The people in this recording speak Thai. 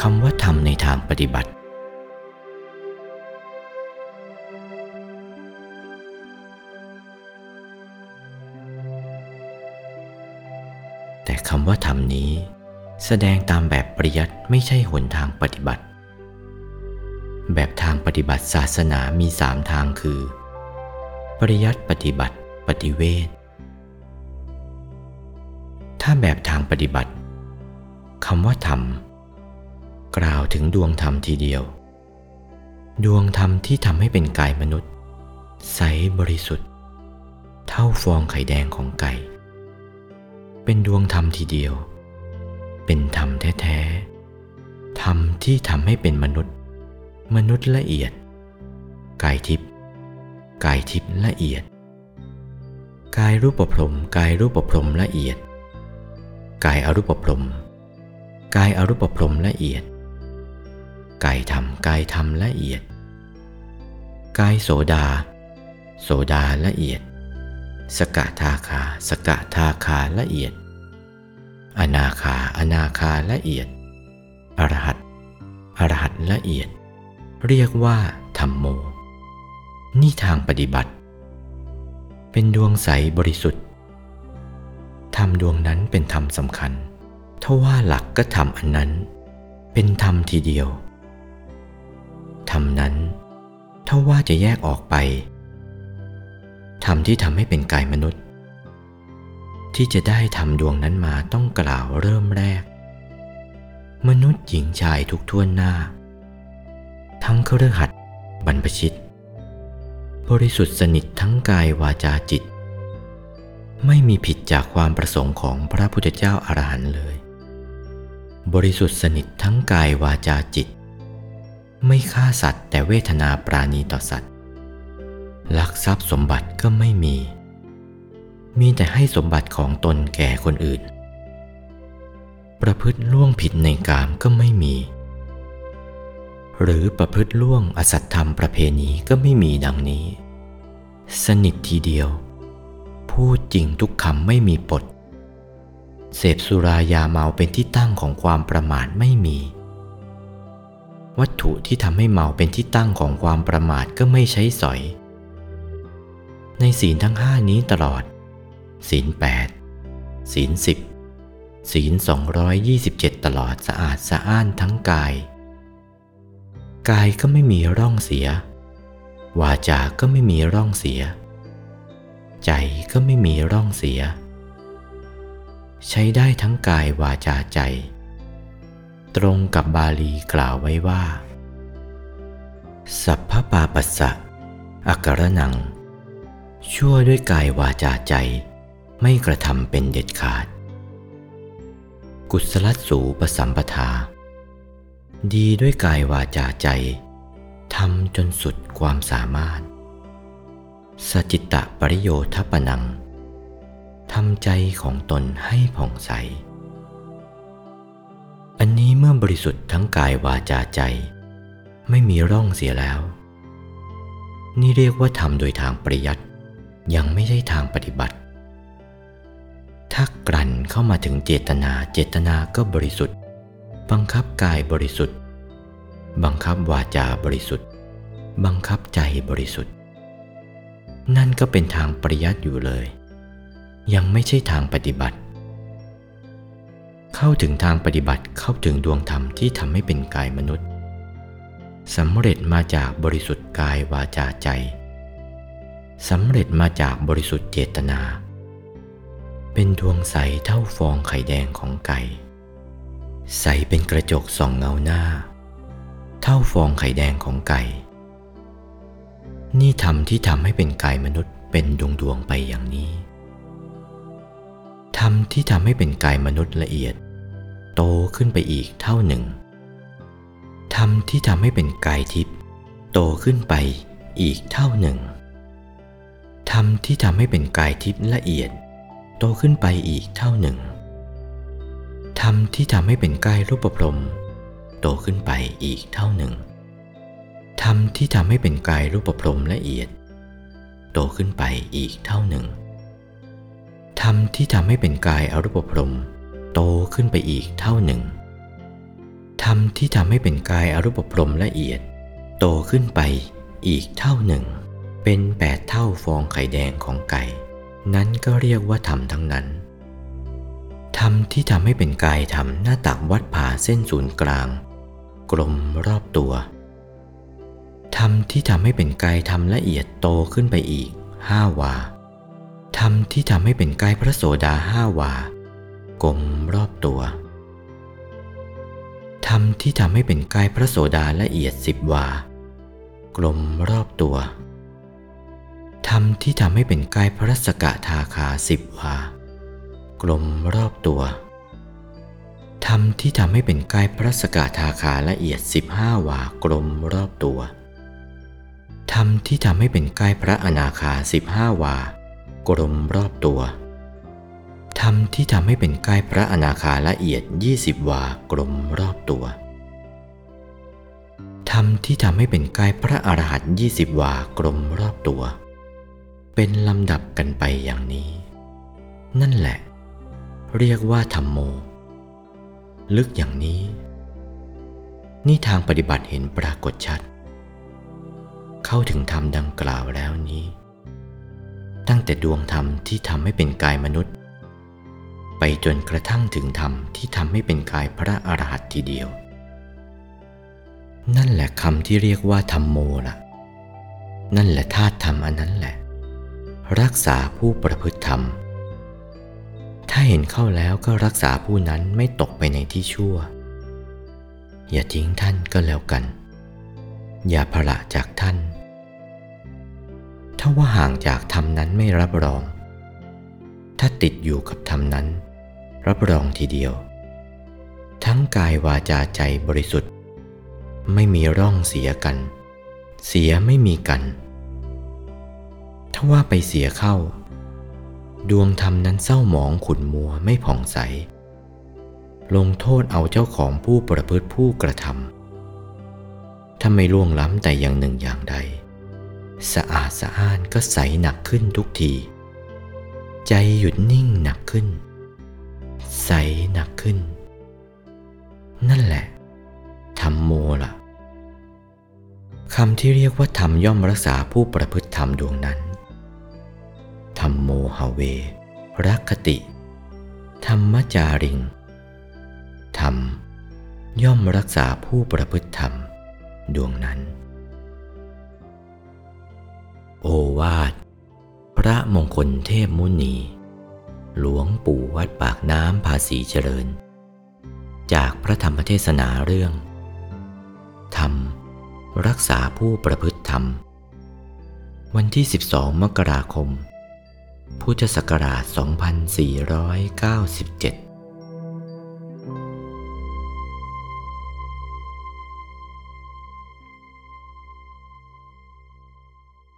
คำว่าธรรมในทางปฏิบัติ แต่คำว่าธรรมนี้ แสดงตามแบบปริยัติไม่ใช่หนทางปฏิบัติ แบบทางปฏิบัติศาสนามีสามทางคือ ปริยัติปฏิบัติ ปฏิเวทถ้าแบบทางปฏิบัติคำว่าธรรม กล่าวถึงดวงธรรมทีเดียว ดวงธรรมที่ทำให้เป็นกายมนุษย์ ใสบริสุทธิ์ เท่าฟองไข่แดงของไก่ เป็นดวงธรรมทีเดียว เป็นธรรมแท้ๆธรรมที่ทำให้เป็นมนุษย์ มนุษย์ละเอียด กายทิพย์กายทิพย์ละเอียด กายรูปประพรมกายรูปประพรมละเอียด กายอรูปประพรมกายอรูปพรมละเอียด กายธรรมกายธรรมละเอียด กายโสดา โสดาละเอียด สกทาคา สกทาคาละเอียด อนาคา อนาคาละเอียด อรหัตอรหัตละเอียด เรียกว่าธรรมโม นี่ทางปฏิบัติ เป็นดวงใสบริสุทธิ์ธรรมดวงนั้นเป็นธรรมสำคัญถ้าว่าหลักก็ทำอันนั้น เป็นธรรมทีเดียว รรมนั้น ถ้าว่าจะแยกออกไปธรรมที่ทำให้เป็นกายมนุษย์ ที่จะได้ทำดวงนั้นมาต้องกล่าวเริ่มแรก มนุษย์หญิงชายทุกท่วนหน้า ทั้งเครือขัดบรรพชิต บริสุทธิ์สนิททั้งกายวาจาจิต ไม่มีผิดจากความประสงค์ของพระพุทธเจ้าอารหันต์เลย บริสุทธิ์สนิททั้งกายวาจาจิต ไม่ฆ่าสัตว์ แต่เวทนาปราณีต่อสัตว์ ลักทรัพย์สมบัติก็ไม่มี มีแต่ให้สมบัติของตนแก่คนอื่น ประพฤติล่วงผิดในกามก็ไม่มี หรือประพฤติล่วงอสัตธรรมประเพณีก็ไม่มีดังนี้ สนิททีเดียว พูดจริงทุกคำไม่มีปด เสพสุรายาเมาเป็นที่ตั้งของความประมาทไม่มี วัตถุที่ทำให้เมาเป็นที่ตั้งของความประมาทก็ไม่ใช้สอย ในศีลทั้งห้านี้ตลอด ศีลแปดศีลสิบศีลสองร้อยยี่สิบเจ็ดตลอดสะอาดสะอ้านทั้งกาย กายก็ไม่มีร่องเสีย วาจาก็ไม่มีร่องเสีย ใจก็ไม่มีร่องเสีย ใช้ได้ทั้งกายวาจาใจ ตรงกับบาลีกล่าวไว้ว่า สัพพปาปัสสะอักรนัง ชั่วด้วยกายวาจาใจ ไม่กระทำเป็นเด็ดขาด กุศลสูปสัมปทา ดีด้วยกายวาจาใจทำจนสุดความสามารถ สจิตตะปริโยทปนังทำใจของตนให้ผ่องใส อันนี้เมื่อบริสุทธิ์ทั้งกายวาจาใจ ไม่มีร่องเสียแล้ว นี่เรียกว่าทำโดยทางปริยัติยังไม่ใช่ทางปฏิบัติ ถ้ากลั่นเข้ามาถึงเจตนาเจตนาก็บริสุทธิ์ บังคับกายบริสุทธิ์ บังคับวาจาบริสุทธิ์ บังคับใจบริสุทธิ์ นั่นก็เป็นทางปริยัติอยู่เลย ยังไม่ใช่ทางปฏิบัติ เข้าถึงทางปฏิบัติเข้าถึงดวงธรรมที่ทำให้เป็นกายมนุษย์สำเร็จมาจากบริสุทธิ์กายวาจาใจสำเร็จมาจากบริสุทธิ์เจตนา เป็นดวงใสเท่าฟองไข่แดงของไก่ ใสเป็นกระจกส่องเงาหน้า เท่าฟองไข่แดงของไก่ นี่ทำที่ทำให้เป็นกายมนุษย์เป็นดวงดวงไปอย่างนี้ธรรมที่ทำให้เป็นกายมนุษย์ละเอียด โตขึ้นไปอีกเท่าหนึ่งธรรมที่ทำให้เป็นกายทิพย์โตขึ้นไปอีกเท่าหนึ่งธรรมที่ทำให้เป็นกายทิพย์ละเอียด โตขึ้นไปอีกเท่าหนึ่งธรรมที่ทำให้เป็นกายรูปพรมโตขึ้นไปอีกเท่าหนึ่งธรรมที่ทำให้เป็นกายรูปพรมละเอียด โตขึ้นไปอีกเท่าหนึ่งธรรมที่ทำให้เป็นกายอรูปพรม โตขึ้นไปอีกเท่าหนึ่งธรรมที่ทำให้เป็นกายอรูปพรมละเอียด โตขึ้นไปอีกเท่าหนึ่ง เป็นแปดเท่าฟองไข่แดงของไก่ นั้นก็เรียกว่าธรรมทั้งนั้นธรรมที่ทำให้เป็นกายธรรมหน้าตักวัดผ่าเส้นศูนย์กลาง กลมรอบตัวธรรมที่ทำให้เป็นกายธรรมละเอียดโตขึ้นไปอีกห้าวาธรรมที่ทำให้เป็นกายพระโสดาห้าวา กลมรอบตัวธรรมที่ทำให้เป็นกายพระโสดาละเอียดสิบวา กลมรอบตัวธรรมที่ทำให้เป็นกายพระสกทาคาสิบวา กลมรอบตัวธรรมที่ทำให้เป็นกายพระสกทาคาละเอียดสิบห้าวากลมรอบตัวธรรมที่ทำให้เป็นกายพระอนาคาสิบห้าวากลมรอบตัว รรมที่ทำให้เป็นกายพระอนาคาละเอียดยี่สิบวากลมรอบตัว ธรรมที่ทำให้เป็นกายพระอรหันต์ยี่สิบวากลมรอบตัว เป็นลำดับกันไปอย่างนี้ นั่นแหละ เรียกว่าธรรมโม ลึกอย่างนี้ นี่ทางปฏิบัติเห็นปรากฏชัด เข้าถึงธรรมดังกล่าวแล้วนี้ ตั้งแต่ดวงธรรมที่ทำให้เป็นกายมนุษย์ ไปจนกระทั่งถึงธรรมที่ทำให้เป็นกายพระอรหันต์ทีเดียว นั่นแหละคำที่เรียกว่าธรรมโมล่ะ นั่นแหละธาตุธรรมอันนั้นแหละ รักษาผู้ประพฤติธรรม ถ้าเห็นเข้าแล้วก็รักษาผู้นั้นไม่ตกไปในที่ชั่ว อย่าทิ้งท่านก็แล้วกัน อย่าพละจากท่าน ถ้าว่าห่างจากธรรมนั้นไม่รับรอง ถ้าติดอยู่กับธรรมนั้น รับรองทีเดียว ทั้งกายวาจาใจบริสุทธิ์ ไม่มีร่องเสียกัน เสียไม่มีกัน ถ้าว่าไปเสียเข้า ดวงธรรมนั้นเศร้าหมองขุนมัวไม่ผ่องใส ลงโทษเอาเจ้าของผู้ประพฤติผู้กระทำถ้าไม่ล่วงล้ำแต่อย่างหนึ่งอย่างใด สะอาดสะอ้านก็ใสหนักขึ้นทุกที ใจหยุดนิ่งหนักขึ้น ใสหนักขึ้น นั่นแหละธรรมโมล่ะคำที่เรียกว่าธรรมย่อมรักษาผู้ประพฤติธรรมดวงนั้น ธรรมโมหเว รักคติ ธรรมจาริง ธรรม ย่อมรักษาผู้ประพฤติธรรมดวงนั้น โอวาท มงคลเทพมุนี หลวงปู่วัดปากน้ำภาษีเจริญ จากพระธรรมเทศนาเรื่อง ธรรม รักษาผู้ประพฤติธรรม วันที่ 12 มกราคม พุทธศักราช 2497